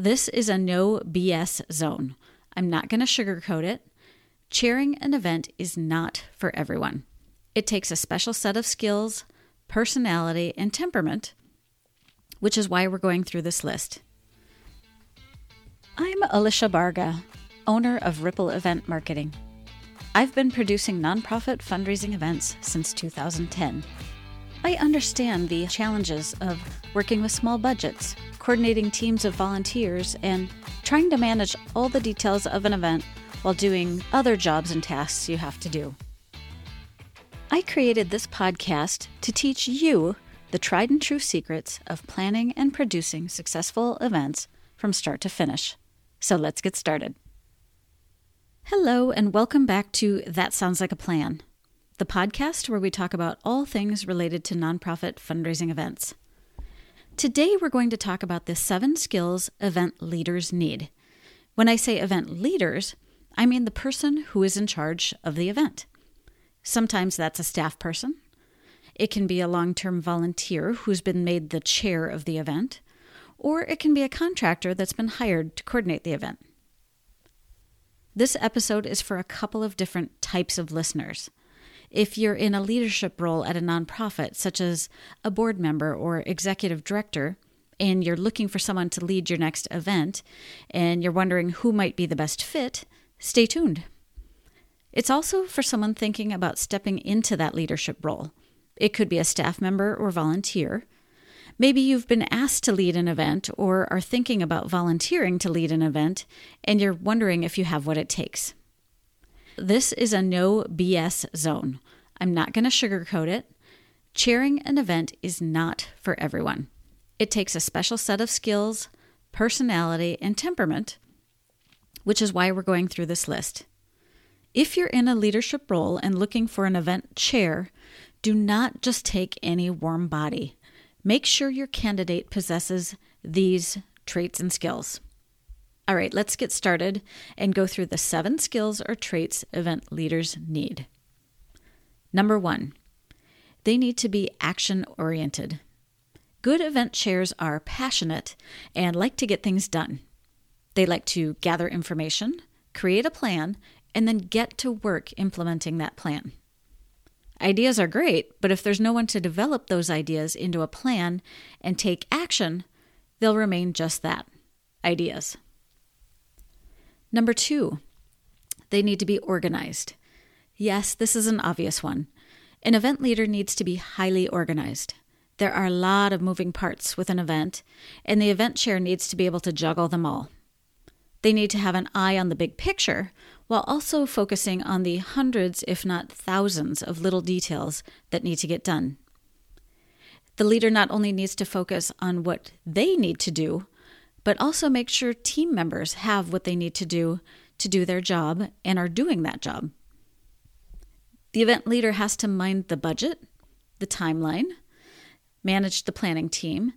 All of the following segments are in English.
this is a no BS zone. I'm not going to sugarcoat it. Chairing an event is not for everyone. It takes a special set of skills, personality, and temperament, which is why we're going through this list. I'm Alicia Barga, owner of Ripple Event Marketing. I've been producing nonprofit fundraising events since 2010. I understand the challenges of working with small budgets, coordinating teams of volunteers, and trying to manage all the details of an event while doing other jobs and tasks you have to do. I created this podcast to teach you the tried and true secrets of planning and producing successful events from start to finish. So let's get started. Hello, and welcome back to That Sounds Like a Plan, the podcast where we talk about all things related to nonprofit fundraising events. Today, we're going to talk about the seven skills event leaders need. When I say event leaders, I mean the person who is in charge of the event. Sometimes that's a staff person. It can be a long term volunteer who's been made the chair of the event, or it can be a contractor that's been hired to coordinate the event. This episode is for a couple of different types of listeners. If you're in a leadership role at a nonprofit, such as a board member or executive director, and you're looking for someone to lead your next event, and you're wondering who might be the best fit, stay tuned. It's also for someone thinking about stepping into that leadership role. It could be a staff member or volunteer. Maybe you've been asked to lead an event or are thinking about volunteering to lead an event, and you're wondering if you have what it takes. This is a no BS zone. I'm not going to sugarcoat it. Chairing an event is not for everyone. It takes a special set of skills, personality, and temperament, which is why we're going through this list. If you're in a leadership role and looking for an event chair, do not just take any warm body. Make sure your candidate possesses these traits and skills. All right, let's get started and go through the seven skills or traits event leaders need. Number one, they need to be action oriented. Good event chairs are passionate and like to get things done. They like to gather information, create a plan, and then get to work implementing that plan. Ideas are great, but if there's no one to develop those ideas into a plan and take action, they'll remain just that ideas. Number two, they need to be organized. Yes, this is an obvious one. An event leader needs to be highly organized. There are a lot of moving parts with an event, and the event chair needs to be able to juggle them all. They need to have an eye on the big picture while also focusing on the hundreds, if not thousands, of little details that need to get done. The leader not only needs to focus on what they need to do, but also make sure team members have what they need to do to do their job and are doing that job. The event leader has to mind the budget, the timeline, manage the planning team,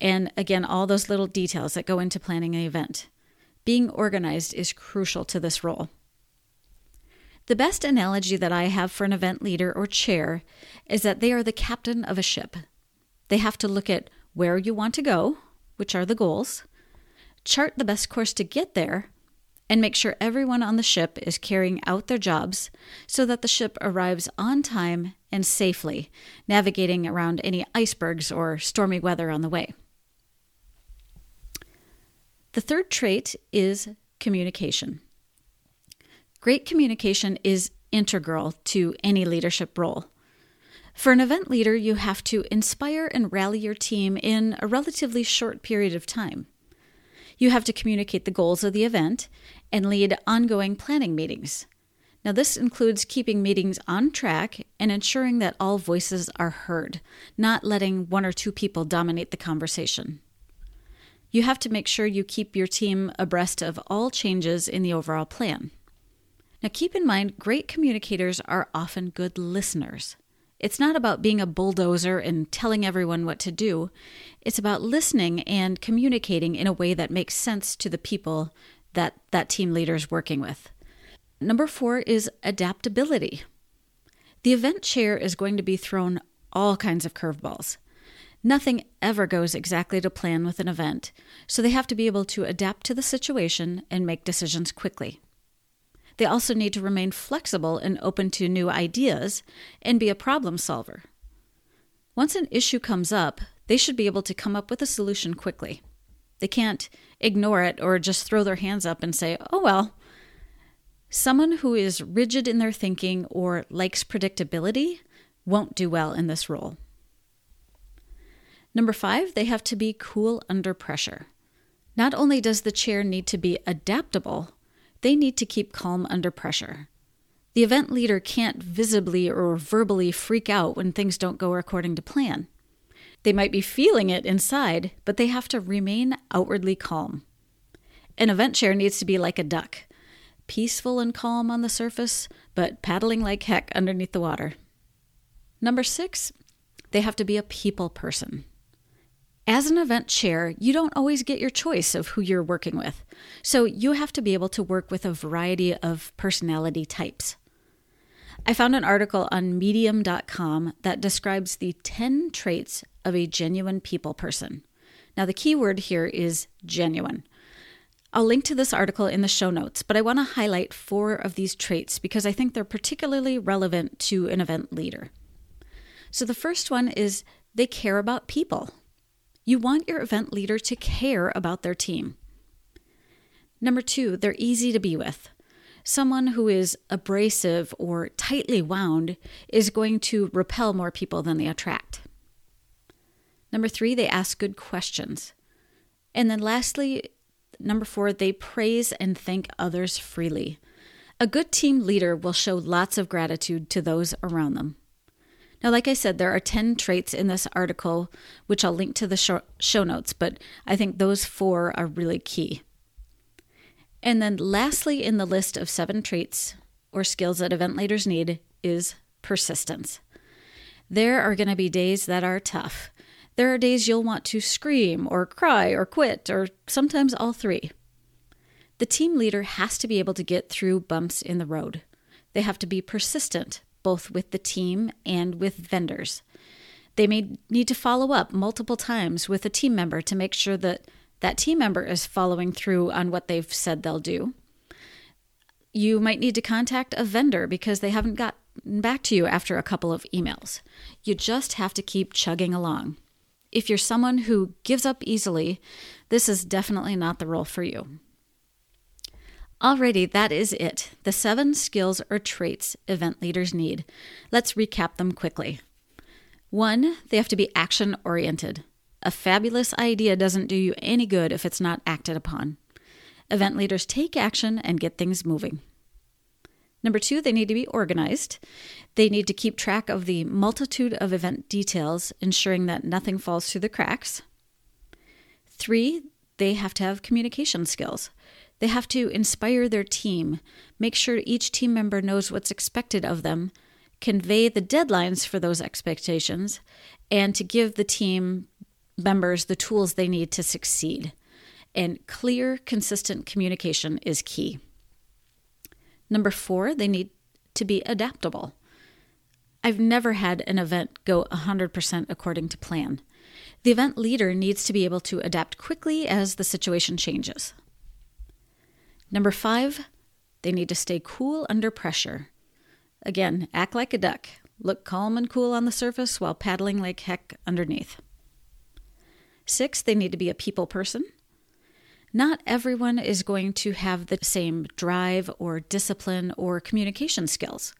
and again, all those little details that go into planning an event. Being organized is crucial to this role. The best analogy that I have for an event leader or chair is that they are the captain of a ship. They have to look at where you want to go, which are the goals, chart the best course to get there, and make sure everyone on the ship is carrying out their jobs so that the ship arrives on time and safely, navigating around any icebergs or stormy weather on the way. The third trait is communication. Great communication is integral to any leadership role. For an event leader, you have to inspire and rally your team in a relatively short period of time. You have to communicate the goals of the event and lead ongoing planning meetings. Now, this includes keeping meetings on track and ensuring that all voices are heard, not letting one or two people dominate the conversation. You have to make sure you keep your team abreast of all changes in the overall plan. Now, keep in mind, great communicators are often good listeners. It's not about being a bulldozer and telling everyone what to do. It's about listening and communicating in a way that makes sense to the people that that team leader is working with. Number four is adaptability. The event chair is going to be thrown all kinds of curveballs. Nothing ever goes exactly to plan with an event, so they have to be able to adapt to the situation and make decisions quickly. They also need to remain flexible and open to new ideas and be a problem solver. Once an issue comes up, they should be able to come up with a solution quickly. They can't ignore it or just throw their hands up and say, oh, well. Someone who is rigid in their thinking or likes predictability won't do well in this role. Number five, they have to be cool under pressure. Not only does the chair need to be adaptable, they need to keep calm under pressure. The event leader can't visibly or verbally freak out when things don't go according to plan. They might be feeling it inside, but they have to remain outwardly calm. An event chair needs to be like a duck peaceful and calm on the surface, but paddling like heck underneath the water. Number six, they have to be a people person. As an event chair, you don't always get your choice of who you're working with, so you have to be able to work with a variety of personality types. I found an article on medium.com that describes the 10 traits of a genuine people person. Now, the key word here is genuine. I'll link to this article in the show notes, but I want to highlight four of these traits because I think they're particularly relevant to an event leader. So, the first one is they care about people. You want your event leader to care about their team. Number two, they're easy to be with. Someone who is abrasive or tightly wound is going to repel more people than they attract. Number three, they ask good questions. And then lastly, number four, they praise and thank others freely. A good team leader will show lots of gratitude to those around them. Now, like I said, there are 10 traits in this article, which I'll link to the show notes, but I think those four are really key. And then, lastly, in the list of seven traits or skills that event leaders need is persistence. There are going to be days that are tough. There are days you'll want to scream or cry or quit, or sometimes all three. The team leader has to be able to get through bumps in the road. They have to be persistent, both with the team and with vendors. They may need to follow up multiple times with a team member to make sure that that team member is following through on what they've said they'll do. You might need to contact a vendor because they haven't gotten back to you after a couple of emails. You just have to keep chugging along. If you're someone who gives up easily, this is definitely not the role for you. Alrighty, that is it. The seven skills or traits event leaders need. Let's recap them quickly. One, they have to be action oriented. A fabulous idea doesn't do you any good if it's not acted upon. Event leaders take action and get things moving. Number two, they need to be organized. They need to keep track of the multitude of event details, ensuring that nothing falls through the cracks. Three, they have to have communication skills. They have to inspire their team, make sure each team member knows what's expected of them, convey the deadlines for those expectations, and to give the team members the tools they need to succeed. And clear, consistent communication is key. Number four, they need to be adaptable. I've never had an event go 100% according to plan. The event leader needs to be able to adapt quickly as the situation changes. Number five, they need to stay cool under pressure. Again, act like a duck. Look calm and cool on the surface while paddling like heck underneath. Six, they need to be a people person. Not everyone is going to have the same drive or discipline or communication skills.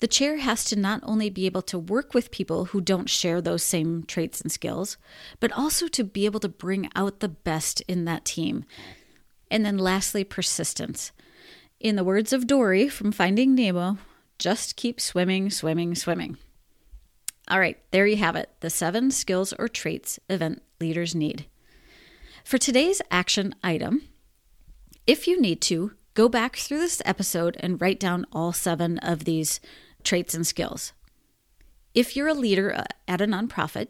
The chair has to not only be able to work with people who don't share those same traits and skills, but also to be able to bring out the best in that team. And then lastly, persistence. In the words of Dory from Finding Nemo, just keep swimming, swimming, swimming. All right, there you have it the seven skills or traits event leaders need. For today's action item, if you need to, go back through this episode and write down all seven of these traits and skills. If you're a leader uh, at a nonprofit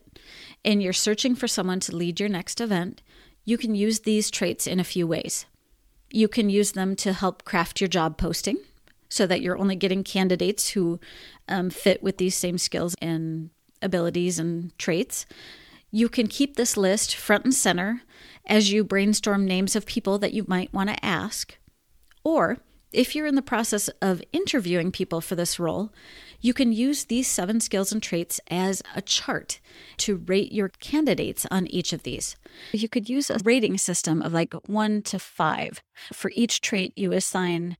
and you're searching for someone to lead your next event, you can use these traits in a few ways. You can use them to help craft your job posting so that you're only getting candidates who um, fit with these same skills and abilities and traits. You can keep this list front and center as you brainstorm names of people that you might want to ask. Or if you're in the process of interviewing people for this role, you can use these seven skills and traits as a chart to rate your candidates on each of these. You could use a rating system of like one to five. For each trait, you assign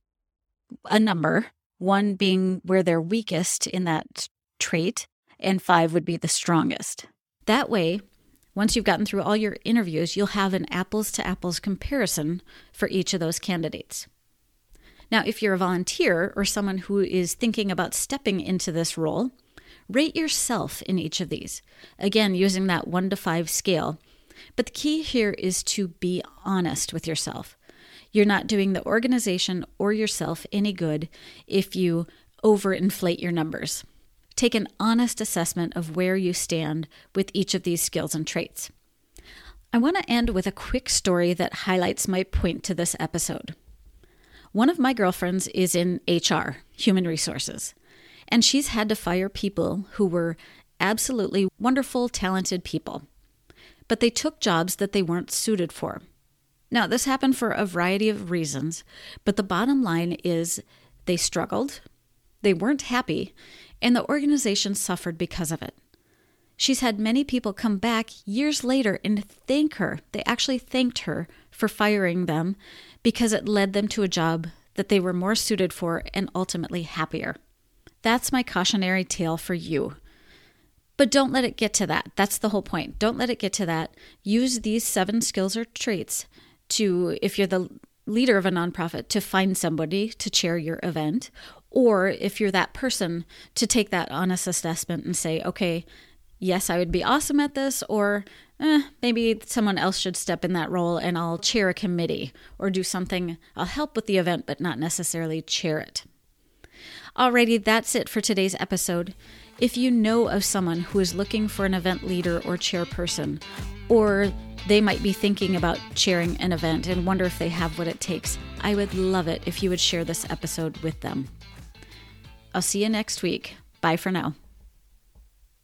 a number, one being where they're weakest in that trait, and five would be the strongest. That way, once you've gotten through all your interviews, you'll have an apples to apples comparison for each of those candidates. Now, if you're a volunteer or someone who is thinking about stepping into this role, rate yourself in each of these. Again, using that one to five scale. But the key here is to be honest with yourself. You're not doing the organization or yourself any good if you overinflate your numbers. Take an honest assessment of where you stand with each of these skills and traits. I want to end with a quick story that highlights my point to this episode. One of my girlfriends is in HR, human resources, and she's had to fire people who were absolutely wonderful, talented people, but they took jobs that they weren't suited for. Now, this happened for a variety of reasons, but the bottom line is they struggled, they weren't happy, and the organization suffered because of it. She's had many people come back years later and thank her. They actually thanked her for firing them because it led them to a job that they were more suited for and ultimately happier. That's my cautionary tale for you. But don't let it get to that. That's the whole point. Don't let it get to that. Use these seven skills or traits to, if you're the leader of a nonprofit, to find somebody to chair your event. Or if you're that person, to take that honest assessment and say, okay, yes, I would be awesome at this, or eh, maybe someone else should step in that role and I'll chair a committee or do something. I'll help with the event, but not necessarily chair it. Alrighty, that's it for today's episode. If you know of someone who is looking for an event leader or chairperson, or they might be thinking about chairing an event and wonder if they have what it takes, I would love it if you would share this episode with them. I'll see you next week. Bye for now.